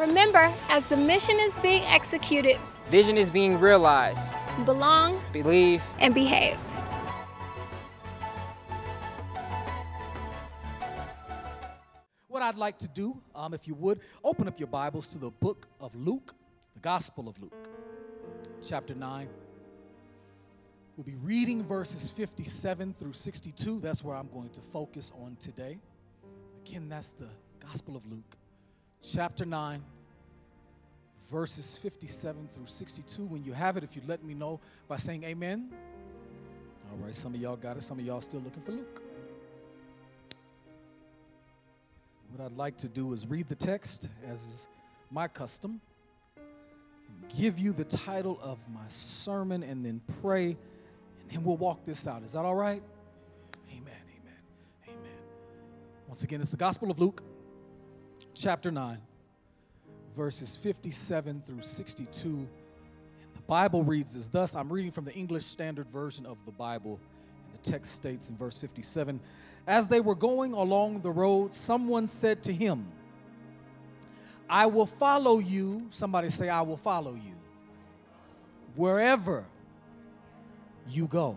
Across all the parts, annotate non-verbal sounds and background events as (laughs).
Remember, as the mission is being executed, Vision is being realized. belong Believe. and behave. What I'd like to do, um, if you would, open up your Bibles to the book of Luke, the Gospel of Luke, chapter 9. We'll be reading verses 57 through 62. That's where I'm going to focus on today. Again, that's the Gospel of Luke, chapter 9, verses 57 through 62. When you have it, if you let me know by saying amen. All right, some of y'all got it, some of y'all still looking for Luke. What I'd like to do is read the text, as is my custom, give you the title of my sermon, and then pray, and then we'll walk this out. Is that all right? Amen, amen, amen. Once again, it's the Gospel of Luke, chapter 9, verses 57 through 62. And the Bible reads as thus I'm reading from the English Standard Version of the Bible, and the text states in verse 57 As they were going along the road, someone said to him, I will follow you. Somebody say, I will follow you. Wherever you go.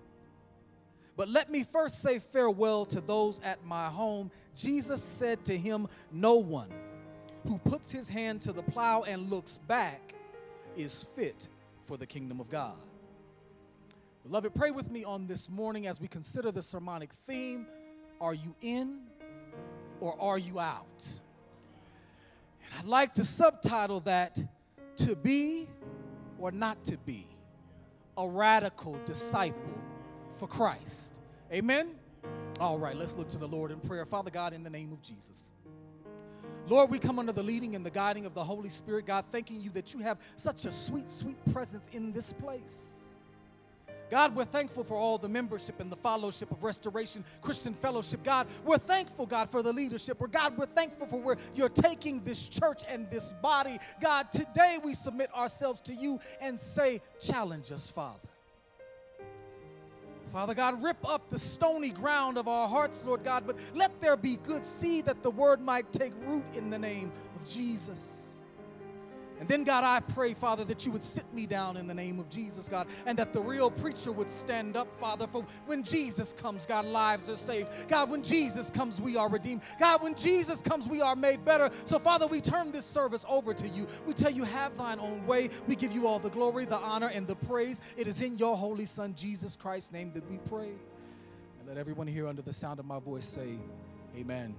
But let me first say farewell to those at my home. Jesus said to him, No one who puts his hand to the plow and looks back is fit for the kingdom of God. Beloved, pray with me on this morning as we consider the sermonic theme Are you in or are you out? And I'd like to subtitle that To Be or Not to Be, a radical disciple for Christ. Amen? All right, let's look to the Lord in prayer. Father God, in the name of Jesus. Lord, we come under the leading and the guiding of the Holy Spirit. God, thanking you that you have such a sweet, sweet presence in this place. God, we're thankful for all the membership and the fellowship of Restoration Christian Fellowship. God, we're thankful, God, for the leadership. Or God, we're thankful for where you're taking this church and this body. God, today we submit ourselves to you and say, challenge us, Father. Father God, rip up the stony ground of our hearts, Lord God, but let there be good seed that the word might take root in the name of Jesus. And then, God, I pray, Father, that you would sit me down in the name of Jesus, God, and that the real preacher would stand up, Father, for when Jesus comes, God, lives are saved. God, when Jesus comes, we are redeemed. God, when Jesus comes, we are made better. So, Father, we turn this service over to you. We tell you, have thine own way. We give you all the glory, the honor, and the praise. It is in your holy Son, Jesus Christ's name, that we pray. And let everyone here under the sound of my voice say, Amen.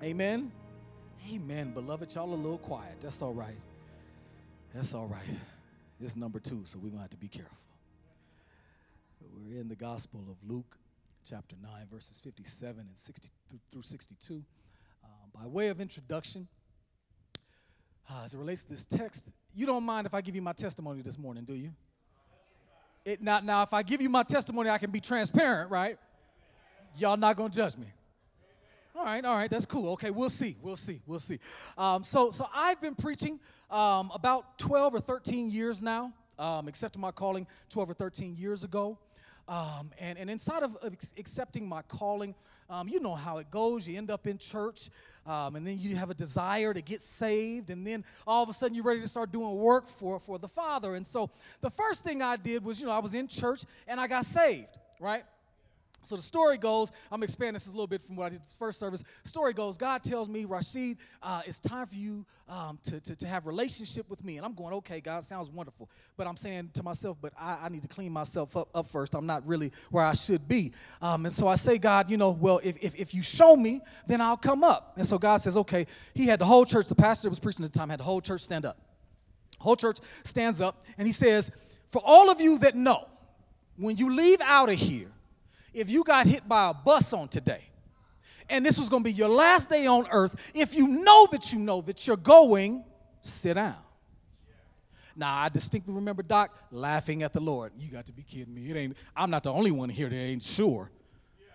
Amen. Amen. Beloved, y'all a little quiet. That's all right. That's all right. It's number two, so we're going to have to be careful. We're in the Gospel of Luke, chapter 9, verses 57 and 60 through 62. Um, by way of introduction, uh, as it relates to this text, you don't mind if I give you my testimony this morning, do you? It, not now, if I give you my testimony, I can be transparent, right? Y'all not going to judge me. All right, all right, that's cool. Okay, we'll see, we'll see, we'll see. Um, so, so I've been preaching um, about 12 or 13 years now, um, accepting my calling 12 or 13 years ago. Um, and, and inside of, of accepting my calling, um, you know how it goes. You end up in church, um, and then you have a desire to get saved, and then all of a sudden you're ready to start doing work for, for the Father. And so the first thing I did was, you know, I was in church and I got saved, right? So the story goes, I'm expanding this a little bit from what I did this first service. Story goes, God tells me, Rashid, uh, it's time for you um, to, to, to have relationship with me. And I'm going, okay, God, sounds wonderful. But I'm saying to myself, but I, I need to clean myself up, up first. I'm not really where I should be. Um, and so I say, God, you know, well, if, if, if you show me, then I'll come up. And so God says, okay. He had the whole church, the pastor was preaching at the time, had the whole church stand up. Whole church stands up, and he says, for all of you that know, when you leave out of here, if you got hit by a bus on today and this was going to be your last day on earth, if you know that you know that you're going, sit down. Now, I distinctly remember Doc laughing at the Lord. You got to be kidding me. It ain't, I'm not the only one here that ain't sure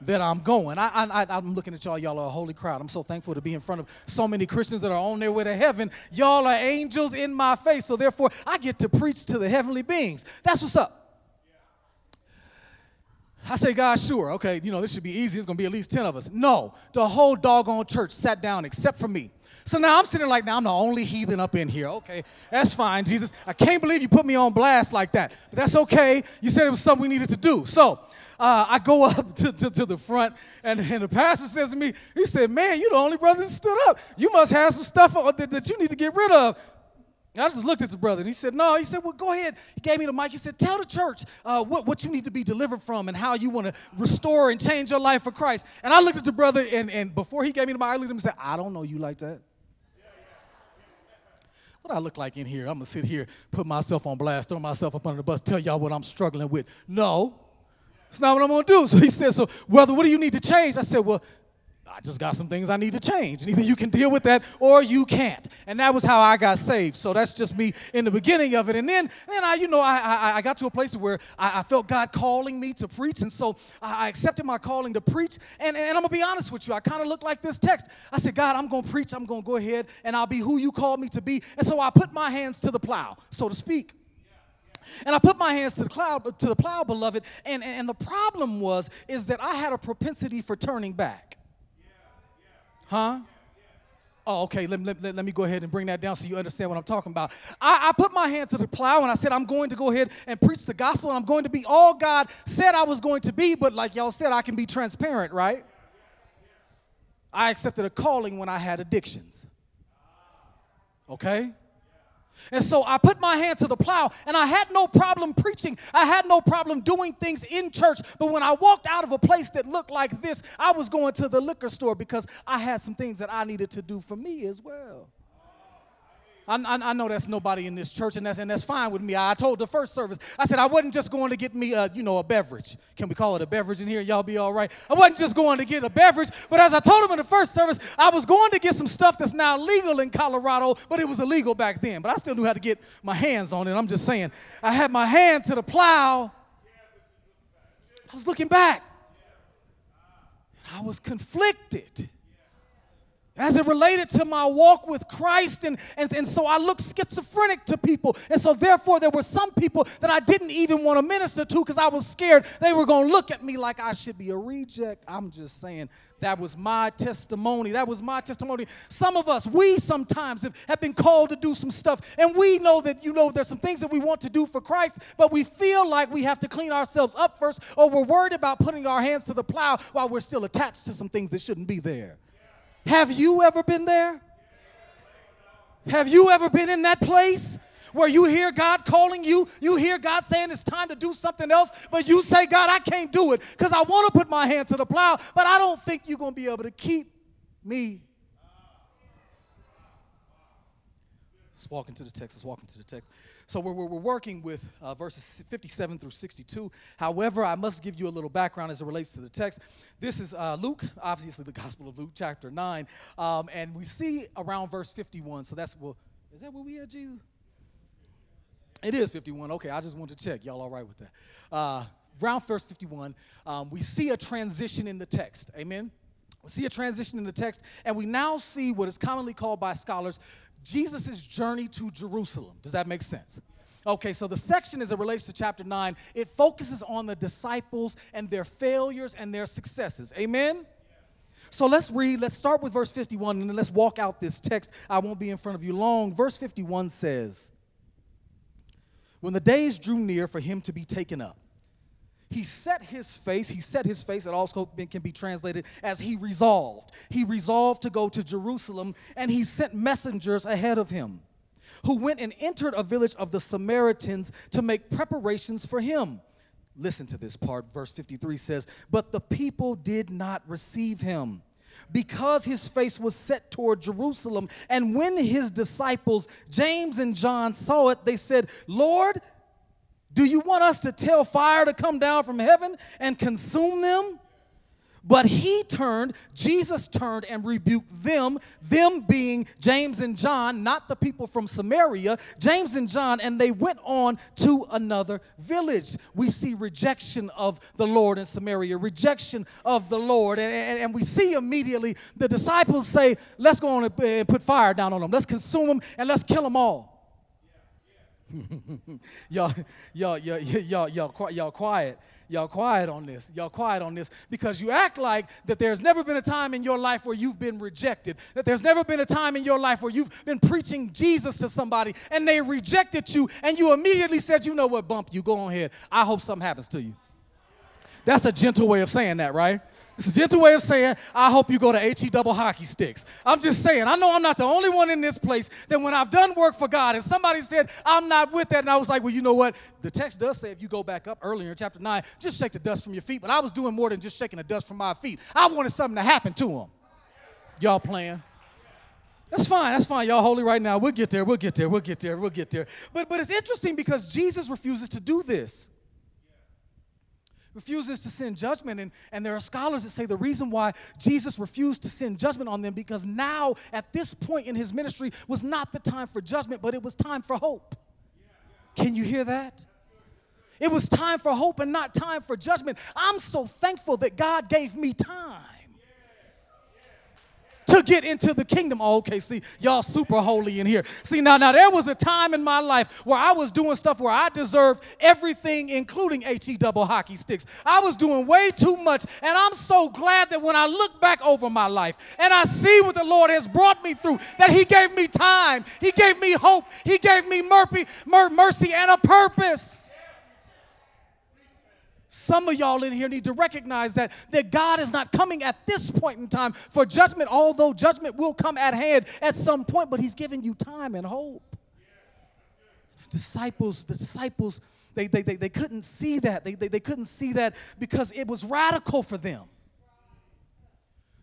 that I'm going. I, I, I'm looking at y'all. Y'all are a holy crowd. I'm so thankful to be in front of so many Christians that are on their way to heaven. Y'all are angels in my face. So therefore, I get to preach to the heavenly beings. That's what's up. I say, God, sure, okay, you know, this should be easy. It's gonna be at least 10 of us. No, the whole doggone church sat down except for me. So now I'm sitting like, now I'm the only heathen up in here. Okay, that's fine, Jesus. I can't believe you put me on blast like that. But that's okay. You said it was something we needed to do. So uh, I go (laughs) up to, to, to, the front, and, and the pastor says to me, he said, Man, you're the only brother that stood up. You must have some stuff that, that you need to get rid of. I just looked at the brother and he said, No. He said, Well, go ahead. He gave me the mic. He said, Tell the church uh, what, what you need to be delivered from and how you want to restore and change your life for Christ. And I looked at the brother, and, and before he gave me the mic, I looked at him and said, I don't know you like that. What I look like in here? I'm going to sit here, put myself on blast, throw myself up under the bus, tell y'all what I'm struggling with. No. It's not what I'm gonna do. So he said, So, brother, what do you need to change? I said, Well, I just got some things I need to change. And either you can deal with that or you can't. And that was how I got saved. So that's just me in the beginning of it. And then, then I, you know, I, I, I got to a place where I, I, felt God calling me to preach. And so I accepted my calling to preach. And, and I'm going to be honest with you, I kind of looked like this text. I said, God, I'm going to preach. I'm going to go ahead and I'll be who you called me to be. And so I put my hands to the plow, so to speak. And I put my hands to the cloud to the plow, beloved. And, and the problem was is that I had a propensity for turning back. Huh? Oh, okay. Let, let, let, me go ahead and bring that down so you understand what I'm talking about. I, I put my hand to the plow and I said, I'm going to go ahead and preach the gospel and I'm going to be all God said I was going to be, but like y'all said, I can be transparent, right? I accepted a calling when I had addictions. Okay? And so I put my hand to the plow and I had no problem preaching. I had no problem doing things in church. But when I walked out of a place that looked like this, I was going to the liquor store because I had some things that I needed to do for me as well. I, I, I, know that's nobody in this church, and that's, and that's fine with me. I told the first service, I said I wasn't just going to get me a, you know, a beverage. Can we call it a beverage in here? Y'all be all right. I wasn't just going to get a beverage, but as I told them in the first service, I was going to get some stuff that's now legal in Colorado, but it was illegal back then. But I still knew how to get my hands on it. I'm just saying, I had my hand to the plow. I was looking back. And I was conflicted as it related to my walk with Christ. And, and, and so I looked schizophrenic to people. And so, therefore, there were some people that I didn't even want to minister to because I was scared they were going to look at me like I should be a reject. I'm just saying that was my testimony. That was my testimony. Some of us, we sometimes have, have been called to do some stuff, and we know that, you know, there's some things that we want to do for Christ, but we feel like we have to clean ourselves up first, or we're worried about putting our hands to the plow while we're still attached to some things that shouldn't be there. Have you ever been there? Have you ever been in that place where you hear God calling you? You hear God saying it's time to do something else, but you say, God, I can't do it because I want to put my hand to the plow, but I don't think you're going to be able to keep me Let's walk into the text. Let's walk into the text. So we're, we're, working with uh, verses 57 through 62. However, I must give you a little background as it relates to the text. This is uh, Luke, obviously the Gospel of Luke, chapter 9. Um, and we see around verse 51. So that's, well, is that what we had, Jesus? It is 51. Okay, I just wanted to check. Y'all all right with that? Uh, around verse 51, um, we see a transition in the text. Amen? We see a transition in the text, and we now see what is commonly called by scholars Jesus' journey to Jerusalem. Does that make sense? Okay, so the section as it relates to chapter 9, it focuses on the disciples and their failures and their successes. Amen? So let's read, let's start with verse 51 and then let's walk out this text. I won't be in front of you long. Verse 51 says, When the days drew near for him to be taken up, he set his face, he set his face, it also can be translated as he resolved. He resolved to go to Jerusalem, and he sent messengers ahead of him, who went and entered a village of the Samaritans to make preparations for him. Listen to this part. Verse 53 says, But the people did not receive him because his face was set toward Jerusalem. And when his disciples, James and John, saw it, they said, Lord, do you want us to tell fire to come down from heaven and consume them? But he turned, Jesus turned and rebuked them, them being James and John, not the people from Samaria, James and John, and they went on to another village. We see rejection of the Lord in Samaria, rejection of the Lord. And, and, and we see immediately the disciples say, Let's go on and put fire down on them, let's consume them, and let's kill them all. (laughs) y'all, y'all, y'all, y'all, y'all, y'all quiet y'all quiet on this. Y'all quiet on this because you act like that there's never been a time in your life where you've been rejected, that there's never been a time in your life where you've been preaching Jesus to somebody and they rejected you and you immediately said, you know what, bump you, go on ahead. I hope something happens to you. That's a gentle way of saying that, right? It's a gentle way of saying, I hope you go to HE double hockey sticks. I'm just saying, I know I'm not the only one in this place that when I've done work for God and somebody said, I'm not with that, and I was like, well, you know what? The text does say if you go back up earlier in chapter 9, just shake the dust from your feet. But I was doing more than just shaking the dust from my feet. I wanted something to happen to them. Y'all playing? That's fine. That's fine. Y'all holy right now. We'll get there. We'll get there. We'll get there. We'll get there. But but it's interesting because Jesus refuses to do this refuses to send judgment. And, and there are scholars that say the reason why Jesus refused to send judgment on them because now, at this point in his ministry, was not the time for judgment, but it was time for hope. Can you hear that? It was time for hope and not time for judgment. I'm so thankful that God gave me time to get into the kingdom. Oh, okay, see, y'all super holy in here. See, now, now there was a time in my life where I was doing stuff where I deserved everything, including HE double hockey sticks. I was doing way too much, and I'm so glad that when I look back over my life and I see what the Lord has brought me through, that He gave me time, He gave me hope, He gave me mercy, mercy and a purpose. Some of y'all in here need to recognize that, that God is not coming at this point in time for judgment, although judgment will come at hand at some point, but He's giving you time and hope. Disciples, disciples, they, they, they, they couldn't see that. They, they, they couldn't see that because it was radical for them.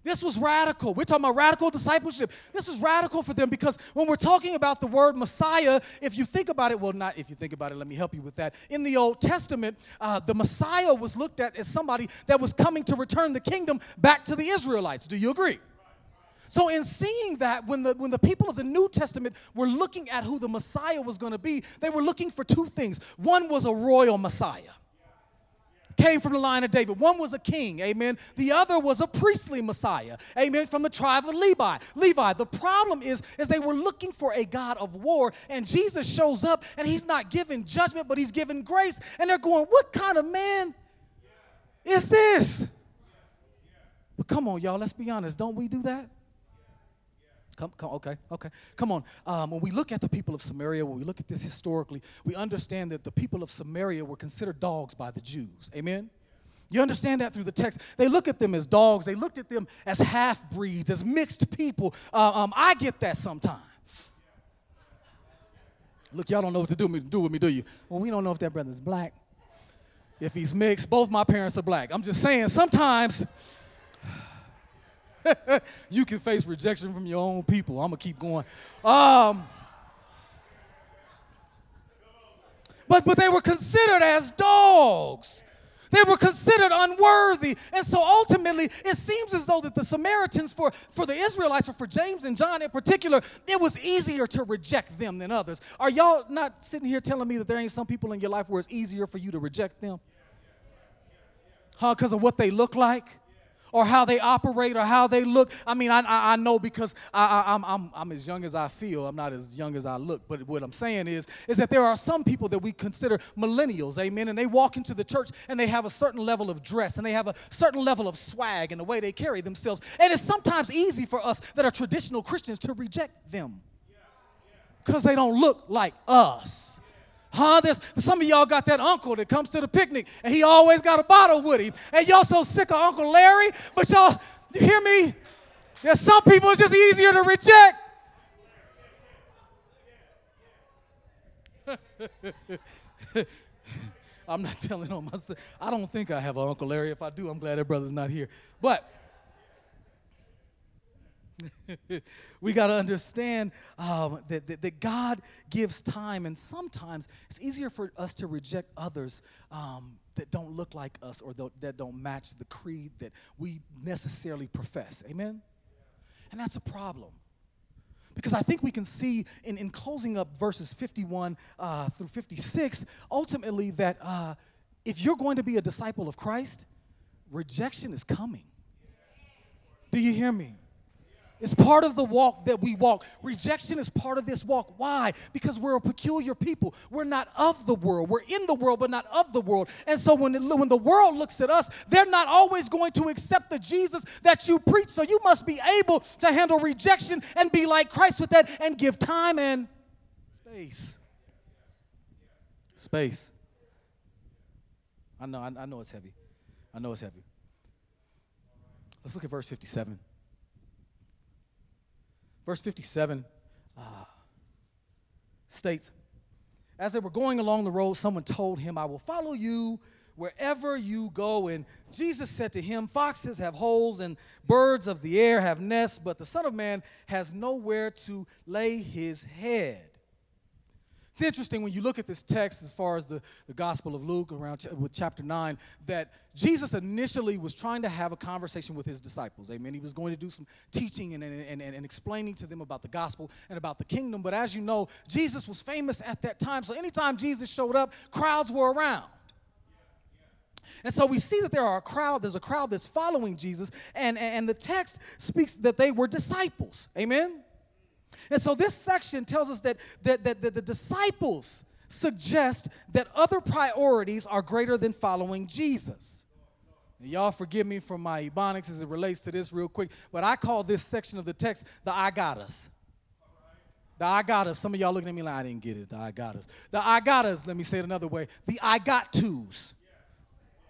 This was radical. We're talking about radical discipleship. This was radical for them because when we're talking about the word Messiah, if you think about it, well, not if you think about it, let me help you with that. In the Old Testament, uh, the Messiah was looked at as somebody that was coming to return the kingdom back to the Israelites. Do you agree? So, in seeing that, when the, when the people of the New Testament were looking at who the Messiah was going to be, they were looking for two things. One was a royal Messiah came from the line of David. One was a king, amen. The other was a priestly Messiah, amen, from the tribe of Levi. Levi. The problem is, is they were looking for a God of war, and Jesus shows up, and he's not giving judgment, but he's giving grace. And they're going, What kind of man is this? But come on, y'all, let's be honest. Don't we do that? Come, come, okay, okay. Come on. Um, when we look at the people of Samaria, when we look at this historically, we understand that the people of Samaria were considered dogs by the Jews. Amen? You understand that through the text. They look at them as dogs, they looked at them as half breeds, as mixed people. Uh, um, I get that sometimes. Look, y'all don't know what to do, do with me, do you? Well, we don't know if that brother's black, if he's mixed. Both my parents are black. I'm just saying, sometimes (laughs) you can face rejection from your own people. I'm gonna keep going. Um, but but they were considered as dogs. They were considered unworthy. And so ultimately, it seems as though that the Samaritans, for, for the Israelites, or for James and John in particular, it was easier to reject them than others. Are y'all not sitting here telling me that there ain't some people in your life where it's easier for you to reject them? Huh? Because of what they look like? Or how they operate or how they look. I mean, I, I, I know because I, am I'm, I'm, I'm as young as I feel. I'm not as young as I look. But what I'm saying is, is that there are some people that we consider millennials, amen, and they walk into the church and they have a certain level of dress and they have a certain level of swag in the way they carry themselves. And it's sometimes easy for us that are traditional Christians to reject them because they don't look like us. Huh? There's some of y'all got that uncle that comes to the picnic and he always got a bottle with him. And y'all so sick of Uncle Larry, but y'all, you hear me? There's some people it's just easier to reject. (laughs) I'm not telling on myself. I don't think I have an Uncle Larry. If I do, I'm glad that brother's not here. But (laughs) we got to understand um, that, that, that, God gives time, and sometimes it's easier for us to reject others um, that don't look like us or that don't match the creed that we necessarily profess. Amen? And that's a problem. Because I think we can see in, in closing up verses 51 uh, through 56, ultimately, that uh, if you're going to be a disciple of Christ, rejection is coming. Do you hear me? It's part of the walk that we walk. Rejection is part of this walk. Why? Because we're a peculiar people. We're not of the world. We're in the world, but not of the world. And so when, it, when the world looks at us, they're not always going to accept the Jesus that you preach. So you must be able to handle rejection and be like Christ with that and give time and space. Space. I know, I, I know it's heavy. I know it's heavy. Let's look at verse 57. Verse 57 uh, states As they were going along the road, someone told him, I will follow you wherever you go. And Jesus said to him, Foxes have holes and birds of the air have nests, but the Son of Man has nowhere to lay his head. It's interesting when you look at this text as far as the, the Gospel of Luke around ch- with chapter 9 that Jesus initially was trying to have a conversation with his disciples. Amen. He was going to do some teaching and, and, and, and explaining to them about the gospel and about the kingdom. But as you know, Jesus was famous at that time. So anytime Jesus showed up, crowds were around. And so we see that there are a crowd, there's a crowd that's following Jesus, and, and the text speaks that they were disciples. Amen? And so this section tells us that, that, that, that the disciples suggest that other priorities are greater than following Jesus. y'all forgive me for my ebonics as it relates to this real quick, but I call this section of the text the I got us. The I got us. Some of y'all looking at me like I didn't get it. The I got us. The I got us, let me say it another way. The I got twos.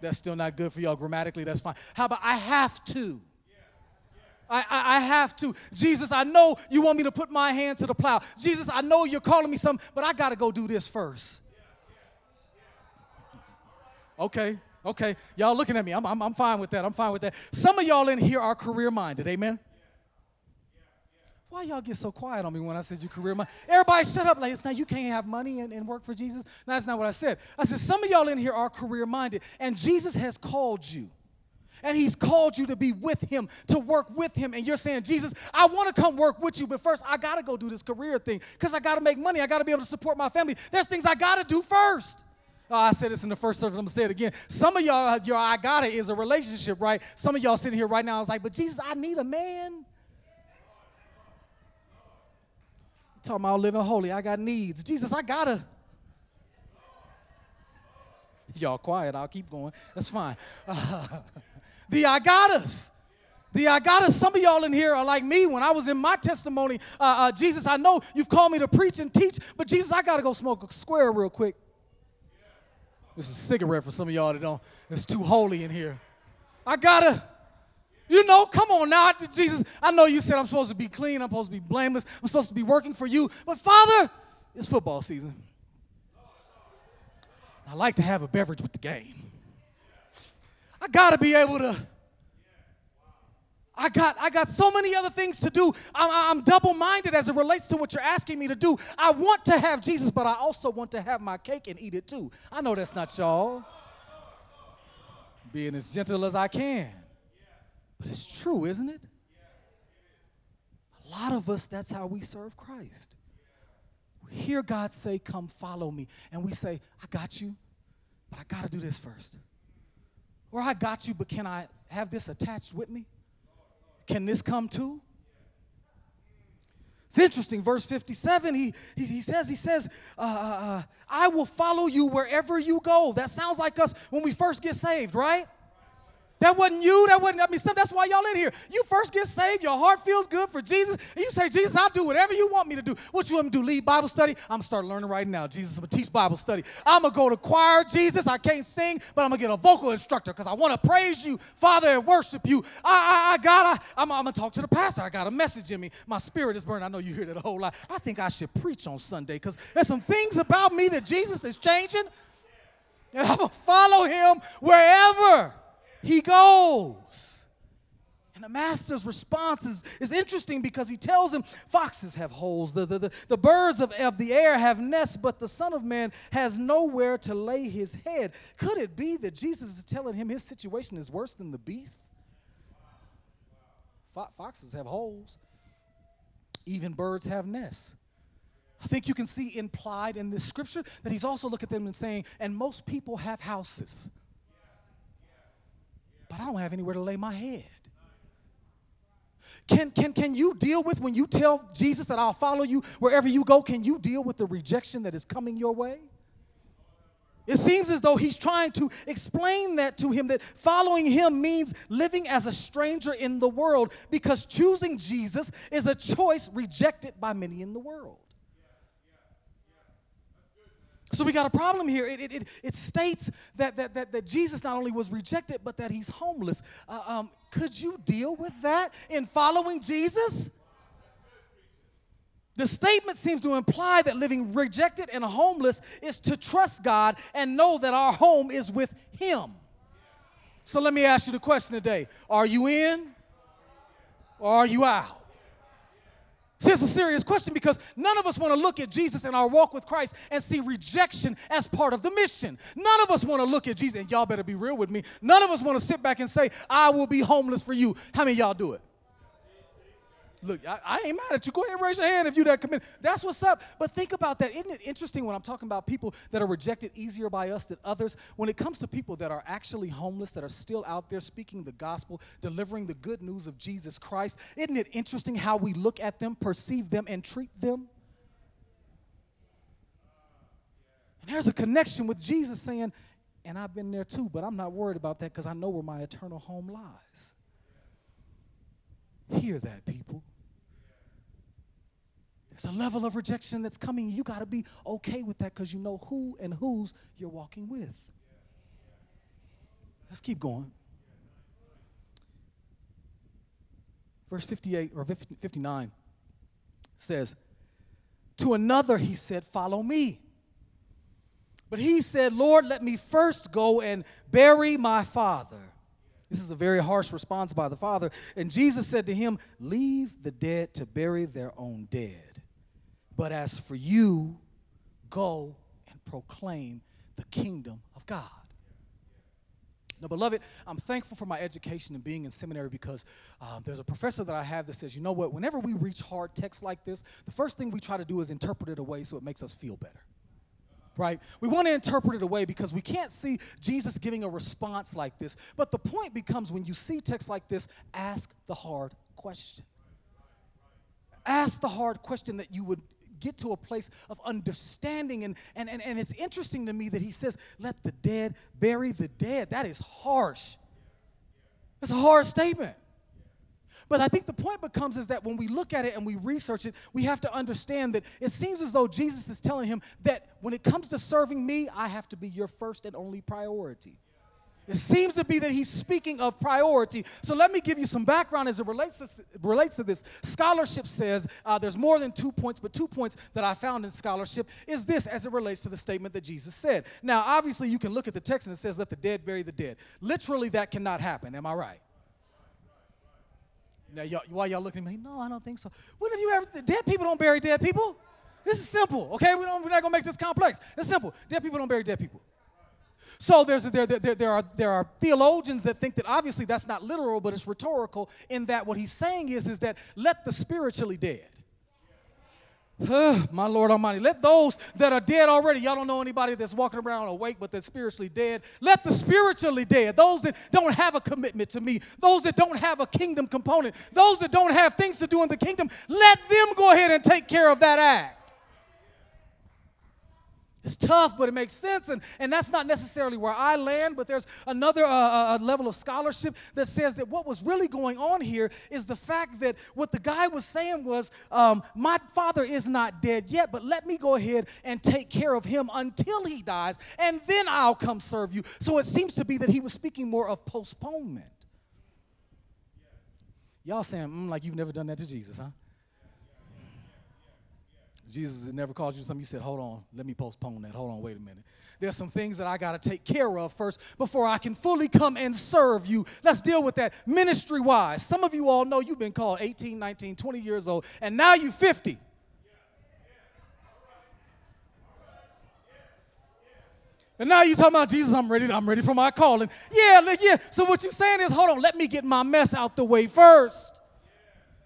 That's still not good for y'all grammatically. That's fine. How about I have to? I, I, I, have to. Jesus, I know you want me to put my hand to the plow. Jesus, I know you're calling me something, but I got to go do this first. Okay, okay. Y'all looking at me. I'm, I'm, I'm fine with that. I'm fine with that. Some of y'all in here are career minded. Amen. Why y'all get so quiet on me when I said you career minded? Everybody shut up. Like, it's not you can't have money and, and work for Jesus. No, that's not what I said. I said, some of y'all in here are career minded, and Jesus has called you and he's called you to be with him, to work with him. And you're saying, Jesus, I want to come work with you, but first I got to go do this career thing because I got to make money. I got to be able to support my family. There's things I got to do first. Oh, I said this in the first service. I'm gonna say it again. Some of y'all, uh, your I gotta is a relationship, right? Some of y'all sitting here right now, I was like, but Jesus, I need a man. talking about living holy. I got needs. Jesus, I gotta. Y'all quiet. I'll keep going. That's fine. (laughs) The I got us. The I got us. Some of y'all in here are like me when I was in my testimony. Uh, uh, Jesus, I know you've called me to preach and teach, but Jesus, I got to go smoke a square real quick. This is a cigarette for some of y'all that don't, it's too holy in here. I got to, you know, come on now, Jesus. I know you said I'm supposed to be clean, I'm supposed to be blameless, I'm supposed to be working for you, but Father, it's football season. I like to have a beverage with the game. Got to be able to. I got, I got so many other things to do. I'm, I'm double minded as it relates to what you're asking me to do. I want to have Jesus, but I also want to have my cake and eat it too. I know that's not y'all. Being as gentle as I can. But it's true, isn't it? A lot of us, that's how we serve Christ. We hear God say, Come follow me. And we say, I got you, but I got to do this first. Or I got you, but can I have this attached with me? Can this come too? It's interesting, verse 57, he, he, he says, he says, uh, uh, uh, I will follow you wherever you go. That sounds like us when we first get saved, right? That wasn't you. That wasn't, I mean, that's why y'all in here. You first get saved, your heart feels good for Jesus, and you say, Jesus, I'll do whatever you want me to do. What you want me to do? Lead Bible study? I'm gonna start learning right now. Jesus, I'm gonna teach Bible study. I'm gonna go to choir, Jesus. I can't sing, but I'm gonna get a vocal instructor because I wanna praise you, Father, and worship you. I, I, I gotta, I'm, I'm, gonna talk to the pastor. I got a message in me. My spirit is burning. I know you hear that a whole lot. I think I should preach on Sunday because there's some things about me that Jesus is changing, and I'm gonna follow him wherever he goes. And the master's response is, is interesting because he tells him foxes have holes, the, the, the, the birds of, of the air have nests, but the Son of Man has nowhere to lay his head. Could it be that Jesus is telling him his situation is worse than the beasts? Fo- foxes have holes, even birds have nests. I think you can see implied in this scripture that he's also looking at them and saying, and most people have houses, but I don't have anywhere to lay my head. Can, can, can you deal with when you tell Jesus that I'll follow you wherever you go? Can you deal with the rejection that is coming your way? It seems as though he's trying to explain that to him that following him means living as a stranger in the world because choosing Jesus is a choice rejected by many in the world. So we got a problem here. It, it, it, it states that, that, that, that Jesus not only was rejected, but that he's homeless. Uh, um, could you deal with that in following Jesus? The statement seems to imply that living rejected and homeless is to trust God and know that our home is with Him. So let me ask you the question today Are you in or are you out? See, it's a serious question because none of us want to look at Jesus in our walk with Christ and see rejection as part of the mission. None of us want to look at Jesus, and y'all better be real with me. None of us want to sit back and say, I will be homeless for you. How many y'all do it? Look, I, I, ain't mad at you. Go ahead and raise your hand if you that committed. That's what's up. But think about that. Isn't it interesting when I'm talking about people that are rejected easier by us than others? When it comes to people that are actually homeless, that are still out there speaking the gospel, delivering the good news of Jesus Christ, isn't it interesting how we look at them, perceive them, and treat them? And there's a connection with Jesus saying, and I've been there too, but I'm not worried about that because I know where my eternal home lies. Hear that, people. There's a level of rejection that's coming. You got to be okay with that because you know who and whose you're walking with. Let's keep going. Verse 58 or 59 says, To another he said, Follow me. But he said, Lord, let me first go and bury my father. This is a very harsh response by the father. And Jesus said to him, Leave the dead to bury their own dead. But as for you, go and proclaim the kingdom of God. Now, beloved, I'm thankful for my education and being in seminary because um, there's a professor that I have that says, you know what, whenever we reach hard texts like this, the first thing we try to do is interpret it away so it makes us feel better right? We want to interpret it away because we can't see Jesus giving a response like this. But the point becomes when you see text like this, ask the hard question. Ask the hard question that you would get to a place of understanding. And, and, and, and it's interesting to me that he says, let the dead bury the dead. That is harsh. It's a hard statement. But I think the point becomes is that when we look at it and we research it, we have to understand that it seems as though Jesus is telling him that when it comes to serving me, I have to be your first and only priority. It seems to be that he's speaking of priority. So let me give you some background as it relates to, relates to this. Scholarship says uh, there's more than two points, but two points that I found in scholarship is this as it relates to the statement that Jesus said. Now, obviously, you can look at the text and it says, let the dead bury the dead. Literally, that cannot happen. Am I right? Now, y'all, why y'all looking at me? No, I don't think so. When have you ever? Dead people don't bury dead people. This is simple, okay? We don't, we're not gonna make this complex. It's simple. Dead people don't bury dead people. So there's there, there, there, are, there are theologians that think that obviously that's not literal, but it's rhetorical in that what he's saying is, is that let the spiritually dead. (sighs) my Lord Almighty. Let those that are dead already, y'all don't know anybody that's walking around awake but that's spiritually dead. Let the spiritually dead, those that don't have a commitment to me, those that don't have a kingdom component, those that don't have things to do in the kingdom, let them go ahead and take care of that act. It's tough, but it makes sense, and, and that's not necessarily where I land. But there's another uh, uh, uh, level of scholarship that says that what was really going on here is the fact that what the guy was saying was, um, My father is not dead yet, but let me go ahead and take care of him until he dies, and then I'll come serve you. So it seems to be that he was speaking more of postponement. Y'all saying, mm, like you've never done that to Jesus, huh? Jesus never called you something. You said, hold on, let me postpone that. Hold on, wait a minute. There's some things that I got to take care of first before I can fully come and serve you. Let's deal with that ministry wise. Some of you all know you've been called 18, 19, 20 years old, and now you're 50. And now you're talking about Jesus, I'm ready, I'm ready for my calling. Yeah, yeah. So what you're saying is, hold on, let me get my mess out the way first.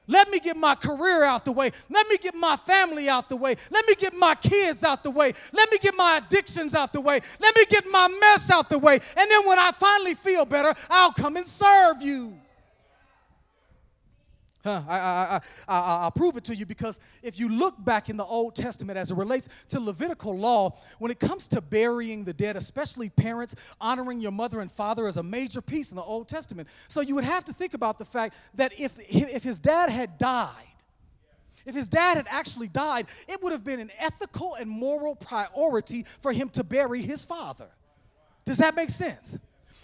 Let me get my career out the way. Let me get my family out the way. Let me get my kids out the way. Let me get my addictions out the way. Let me get my mess out the way. And then when I finally feel better, I'll come and serve you. Huh, I, I, I, I, will prove it to you because if you look back in the Old Testament as it relates to Levitical law, when it comes to burying the dead, especially parents, honoring your mother and father is a major piece in the Old Testament. So you would have to think about the fact that if, if his dad had died, if his dad had actually died, it would have been an ethical and moral priority for him to bury his father. Does that make sense?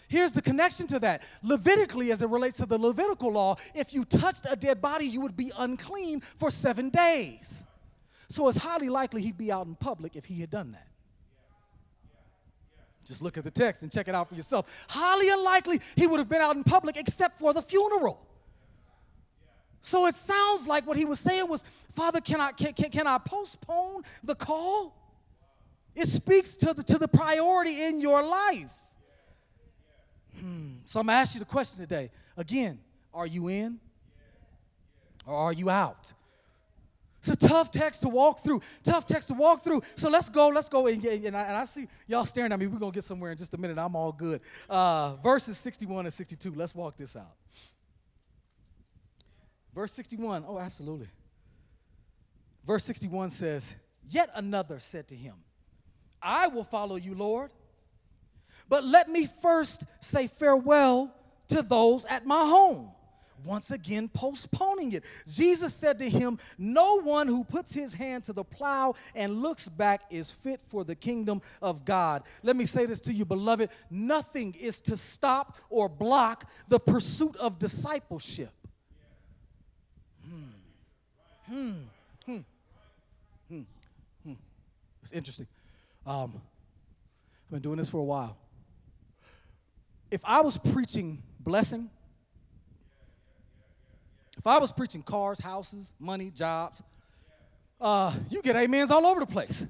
Here's the connection to that. Levitically, as it relates to the Levitical law, if you touched a dead body, you would be unclean for seven days. So it's highly likely he'd be out in public if he had done that. Just look at the text and check it out for yourself. Highly unlikely he would have been out in public except for the funeral. So it sounds like what he was saying was, Father, can I, can, can, can I postpone the call? It speaks to the, to the priority in your life. Hmm. So I'm going to ask you the question today. Again, are you in or are you out? It's a tough text to walk through. Tough text to walk through. So let's go. Let's go. And, and, I, and I, see y'all staring at me. We're going to get somewhere in just a minute. I'm all good. Uh, verses 61 and 62. Let's walk this out. Verse 61. Oh, absolutely. Verse 61 says, Yet another said to him, I will follow you, Lord but let me first say farewell to those at my home. Once again, postponing it. Jesus said to him, No one who puts his hand to the plow and looks back is fit for the kingdom of God. Let me say this to you, beloved nothing is to stop or block the pursuit of discipleship. Hmm. Hmm. Hmm. Hmm. hmm. It's interesting. Um, I've been doing this for a while if I was preaching blessing, if I was preaching cars, houses, money, jobs, uh, you get amens all over the place.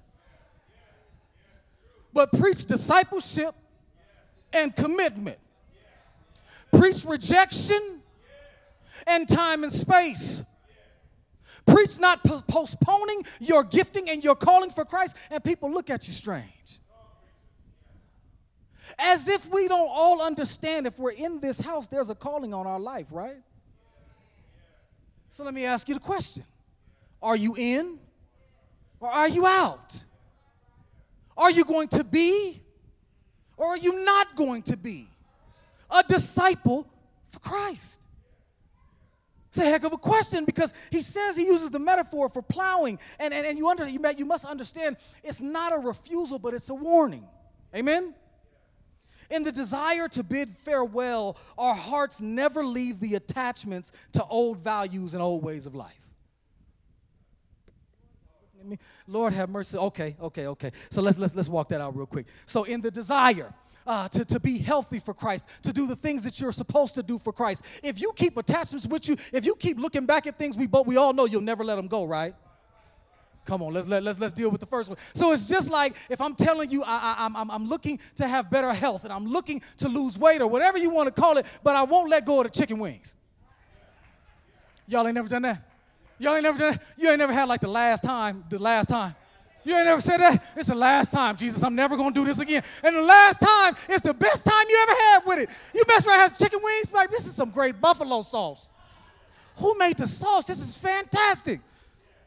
But preach discipleship and commitment. Preach rejection and time and space. Preach not postponing your gifting and your calling for Christ, and people look at you strange. As if we don't all understand if we're in this house, there's a calling on our life, right? So let me ask you the question Are you in or are you out? Are you going to be or are you not going to be a disciple for Christ? It's a heck of a question because he says he uses the metaphor for plowing. And, and, and you, under, you, you must understand it's not a refusal, but it's a warning. Amen? In the desire to bid farewell, our hearts never leave the attachments to old values and old ways of life. Lord have mercy. Okay, okay, okay. So let's let's let's walk that out real quick. So in the desire uh, to, to be healthy for Christ, to do the things that you're supposed to do for Christ. If you keep attachments with you, if you keep looking back at things we both we all know you'll never let them go, right? Come on, let's, let, let's, let's deal with the first one. So it's just like if I'm telling you I, I, I'm, I'm looking to have better health and I'm looking to lose weight or whatever you want to call it, but I won't let go of the chicken wings. Y'all ain't never done that? Y'all ain't never done that? You ain't never had like the last time, the last time. You ain't never said that? It's the last time, Jesus. I'm never gonna do this again. And the last time is the best time you ever had with it. You mess around, have chicken wings, like this is some great buffalo sauce. Who made the sauce? This is fantastic.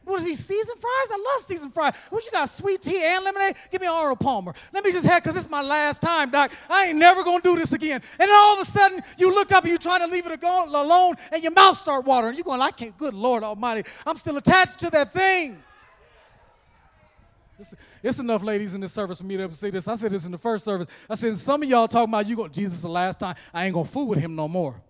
What is he, seasoned fries? I love seasoned fries. What you got, sweet tea and lemonade? Give me Arnold Palmer. Let me just have, because it's my last time, Doc. I ain't never going to do this again. And then all of a sudden, you look up and you're trying to leave it alone, and your mouth start watering. You're going, I can't, good Lord Almighty. I'm still attached to that thing. It's, it's, enough ladies in this service for me to say this. I said this in the first service. I said, some of y'all talking about you going, Jesus the last time. I ain't going to fool with him no more.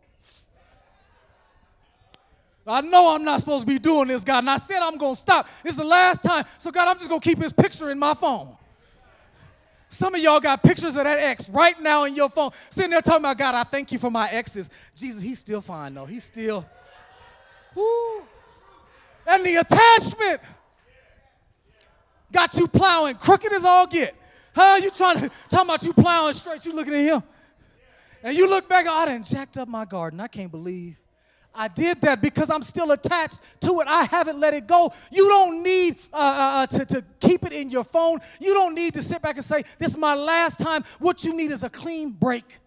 I know I'm not supposed to be doing this, God, and I said I'm going to stop. This is the last time. So, God, I'm just going to keep his picture in my phone. Some of y'all got pictures of that ex right now in your phone, sitting there talking about, God, I thank you for my exes. Jesus, he's still fine, though. He's still, whoo. And the attachment got you plowing crooked as all get. Huh? You trying to, talking about you plowing straight, you looking at him. And you look back, oh, I done jacked up my garden. I can't believe I did that because I'm still attached to it. I haven't let it go. You don't need uh, uh, uh, to, to keep it in your phone. You don't need to sit back and say, This is my last time. What you need is a clean break.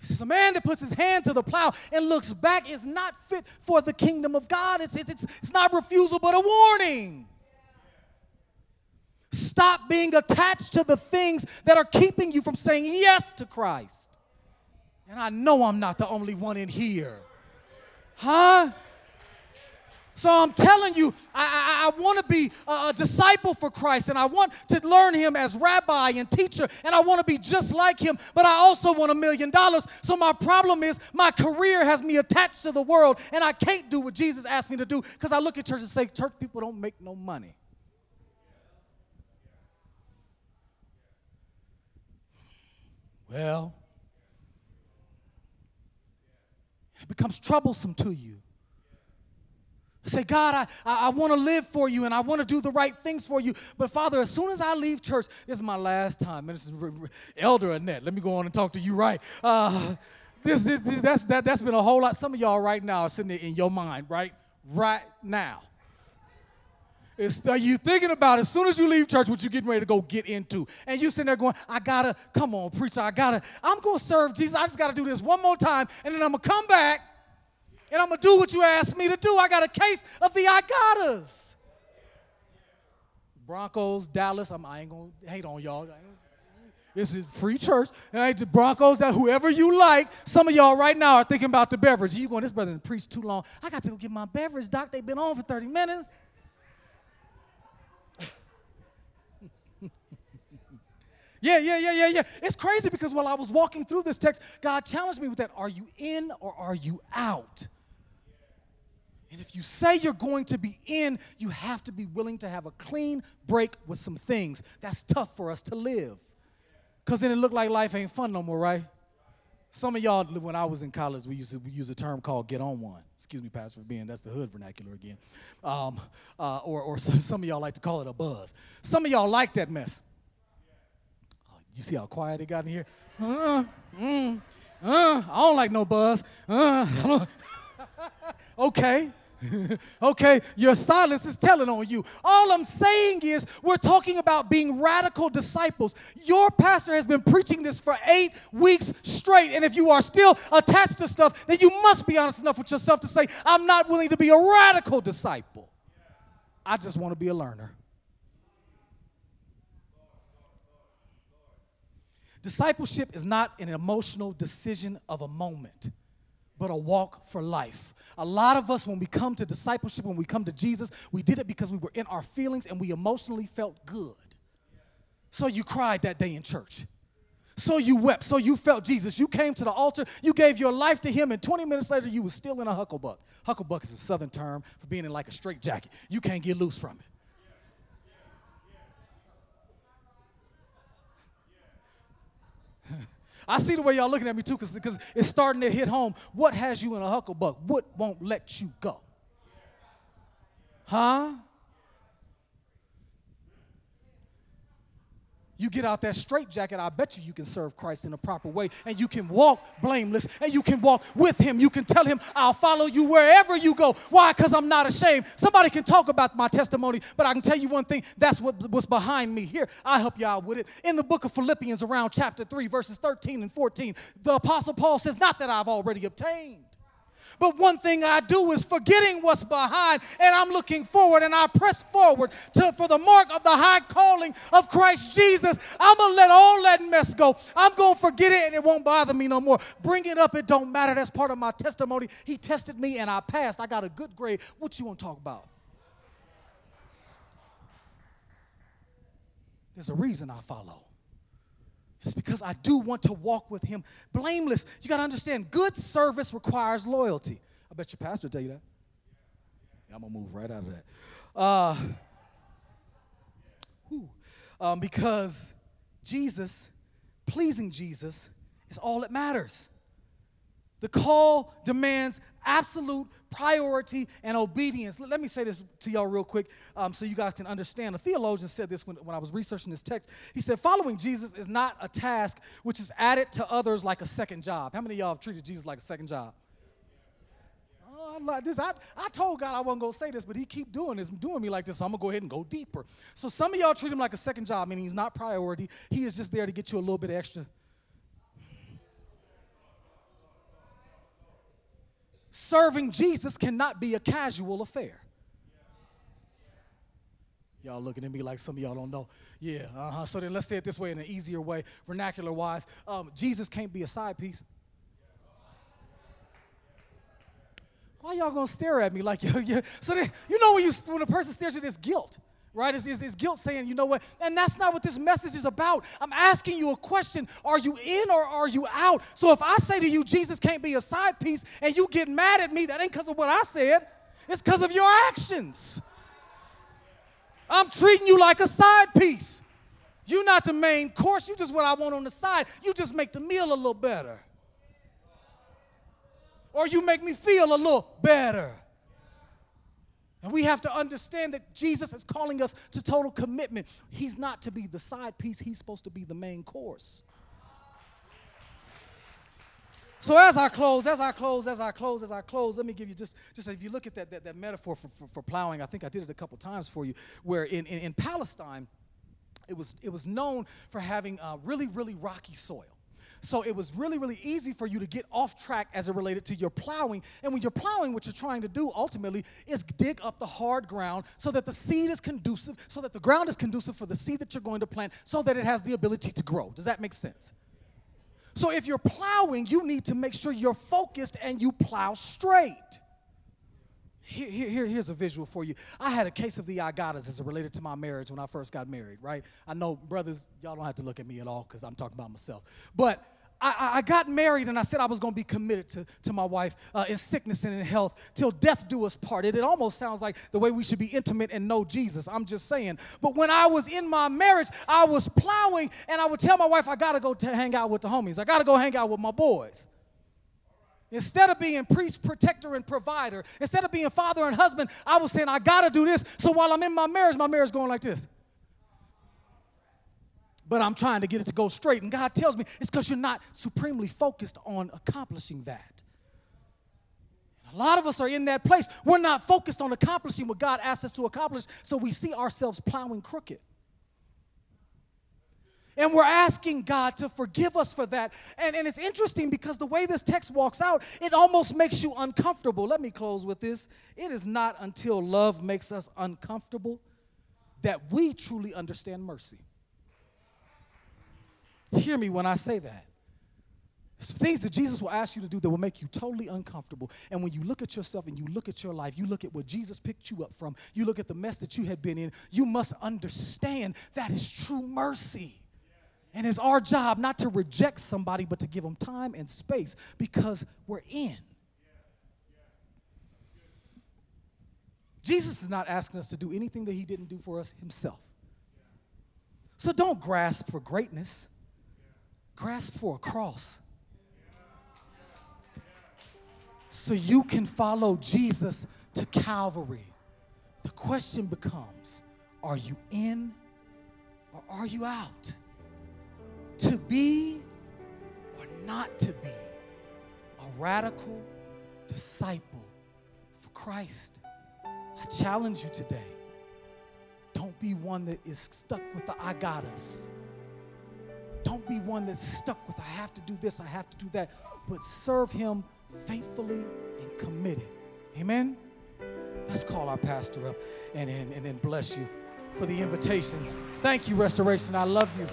He says, A man that puts his hand to the plow and looks back is not fit for the kingdom of God. It's, it's, it's, it's not refusal, but a warning. Stop being attached to the things that are keeping you from saying yes to Christ. And I know I'm not the only one in here. Huh? So I'm telling you, I, I, I want to be a, a, disciple for Christ and I want to learn him as rabbi and teacher and I want to be just like him, but I also want a million dollars. So my problem is my career has me attached to the world and I can't do what Jesus asked me to do because I look at church and say, church people don't make no money. Well, it becomes troublesome to you. Say, God, I, I, I want to live for you and I want to do the right things for you. But Father, as soon as I leave church, this is my last time. Is Elder Annette. Let me go on and talk to you right. Uh, this, this, this, that's, that, that's been a whole lot. Some of y'all right now are sitting there in your mind, right? Right now. It's, are you thinking about as soon as you leave church what you're getting ready to go get into? And you sitting there going, I gotta, come on, preacher, I gotta, I'm gonna serve Jesus. I just gotta do this one more time, and then I'm gonna come back and I'm gonna do what you asked me to do. I got a case of the I gottas. Broncos, Dallas, I'm, I ain't gonna hate on y'all. This is free church. And the Broncos, that whoever you like, some of y'all right now are thinking about the beverage. You going, this brother preached too long. I got to go get my beverage, doc. They've been on for 30 minutes. (laughs) Yeah, yeah, yeah, yeah, yeah. It's crazy because while I was walking through this text, God challenged me with that. Are you in or are you out? And if you say you're going to be in, you have to be willing to have a clean break with some things. That's tough for us to live. Because then it looked like life ain't fun no more, right? Some of y'all, when I was in college, we used to we use a term called "get on one." Excuse me, Pastor, for being that's the hood vernacular again. Um, uh, or, or (laughs) some, some of y'all like to call it a buzz. Some of y'all like that mess. You see how quiet it got in here? Uh, mm, uh, I don't like no buzz. Uh, (laughs) okay. (laughs) okay, your silence is telling on you. All I'm saying is, we're talking about being radical disciples. Your pastor has been preaching this for eight weeks straight, and if you are still attached to stuff, then you must be honest enough with yourself to say, I'm not willing to be a radical disciple. I just want to be a learner. Discipleship is not an emotional decision of a moment, but a walk for life. A lot of us, when we come to discipleship, when we come to Jesus, we did it because we were in our feelings and we emotionally felt good. So you cried that day in church. So you wept. So you felt Jesus. You came to the altar. You gave your life to Him, and 20 minutes later, you were still in a hucklebuck. Hucklebuck is a southern term for being in like a straight jacket. You can't get loose from it. I see the way y'all looking at me too, because it's starting to hit home. What has you in a hucklebuck? What won't let you go? Huh? You get out that straitjacket, I bet you you can serve Christ in a proper way. And you can walk blameless and you can walk with Him. You can tell Him, I'll follow you wherever you go. Why? Because I'm not ashamed. Somebody can talk about my testimony, but I can tell you one thing that's what was behind me. Here, I help you out with it. In the book of Philippians, around chapter 3, verses 13 and 14, the Apostle Paul says, Not that I've already obtained but one thing I do is forgetting what's behind, and I'm looking forward, and I press forward to, for the mark of the high calling of Christ Jesus. I'm gonna let all that mess go. I'm gonna forget it, and it won't bother me no more. Bring it up, it don't matter. That's part of my testimony. He tested me, and I passed. I got a good grade. What you want to talk about? There's a reason I follow. It's because I do want to walk with him blameless. You got to understand, good service requires loyalty. I bet your pastor will tell you that. Yeah, I'm going to move right out of that. Uh, um, because Jesus, pleasing Jesus, is all that matters. The call demands absolute priority and obedience. Let me say this to y'all real quick um, so you guys can understand. A theologian said this when, when I was researching this text. He said, Following Jesus is not a task which is added to others like a second job. How many of y'all have treated Jesus like a second job? Oh, I like this. I, I told God I wasn't going to say this, but he keep doing this, doing me like this, so I'm going to go ahead and go deeper. So some of y'all treat him like a second job, meaning he's not priority. He is just there to get you a little bit extra serving Jesus cannot be a casual affair. Y'all looking at me like some of y'all don't know. Yeah, uh huh. So then let's say it this way in an easier way, vernacular wise. Um, Jesus can't be a side piece. Why y'all gonna stare at me like. (laughs) So then, you know when you when a person stares at this guilt right? Is, is, is guilt saying, you know what? And that's not what this message is about. I'm asking you a question Are you in or are you out? So if I say to you, Jesus can't be a side piece, and you get mad at me, that ain't because of what I said, it's because of your actions. I'm treating you like a side piece. You're not the main course, You're just what I want on the side. You just make the meal a little better. Or you make me feel a little better. And we have to understand that Jesus is calling us to total commitment. He's not to be the side piece, he's supposed to be the main course. So as I close, as I close, as I close, as I close, let me give you just, just if you look at that, that, that metaphor for, for, for, plowing, I think I did it a couple times for you, where in, in, in Palestine, it was, it was known for having uh, really, really rocky soil. So it was really, really easy for you to get off track as it related to your plowing. And when you're plowing, what you're trying to do ultimately is dig up the hard ground so that the seed is conducive, so that the ground is conducive for the seed that you're going to plant, so that it has the ability to grow. Does that make sense? So if you're plowing, you need to make sure you're focused and you plow straight. Here, here, here's a visual for you. I had a case of the I gottas as it related to my marriage when I first got married, right? I know, brothers, y'all don't have to look at me at all because I'm talking about myself. But I, I, got married and I said I was going to be committed to, to my wife uh, in sickness and in health till death do us part. It, it almost sounds like the way we should be intimate and know Jesus. I'm just saying. But when I was in my marriage, I was plowing and I would tell my wife, I got to go hang out with the homies. I got to go hang out with my boys. Instead of being priest, protector, and provider, instead of being father and husband, I was saying, I gotta do this. So while I'm in my marriage, my marriage is going like this. But I'm trying to get it to go straight. And God tells me it's because you're not supremely focused on accomplishing that. A lot of us are in that place. We're not focused on accomplishing what God asked us to accomplish, so we see ourselves plowing crooked. And we're asking God to forgive us for that. And, and it's interesting because the way this text walks out, it almost makes you uncomfortable. Let me close with this. It is not until love makes us uncomfortable that we truly understand mercy. Hear me when I say that. It's things that Jesus will ask you to do that will make you totally uncomfortable. And when you look at yourself and you look at your life, you look at what Jesus picked you up from, you look at the mess that you had been in, you must understand that is true mercy. And it's our job not to reject somebody, but to give them time and space because we're in. Jesus is not asking us to do anything that he didn't do for us himself. So don't grasp for greatness, grasp for a cross. So you can follow Jesus to Calvary. The question becomes are you in or are you out? To be or not to be a radical disciple for Christ. I challenge you today. Don't be one that is stuck with the I got us. Don't be one that's stuck with I have to do this, I have to do that, but serve Him faithfully and committed. Amen? Let's call our pastor up and, and, and bless you for the invitation. Thank you, Restoration. I love you.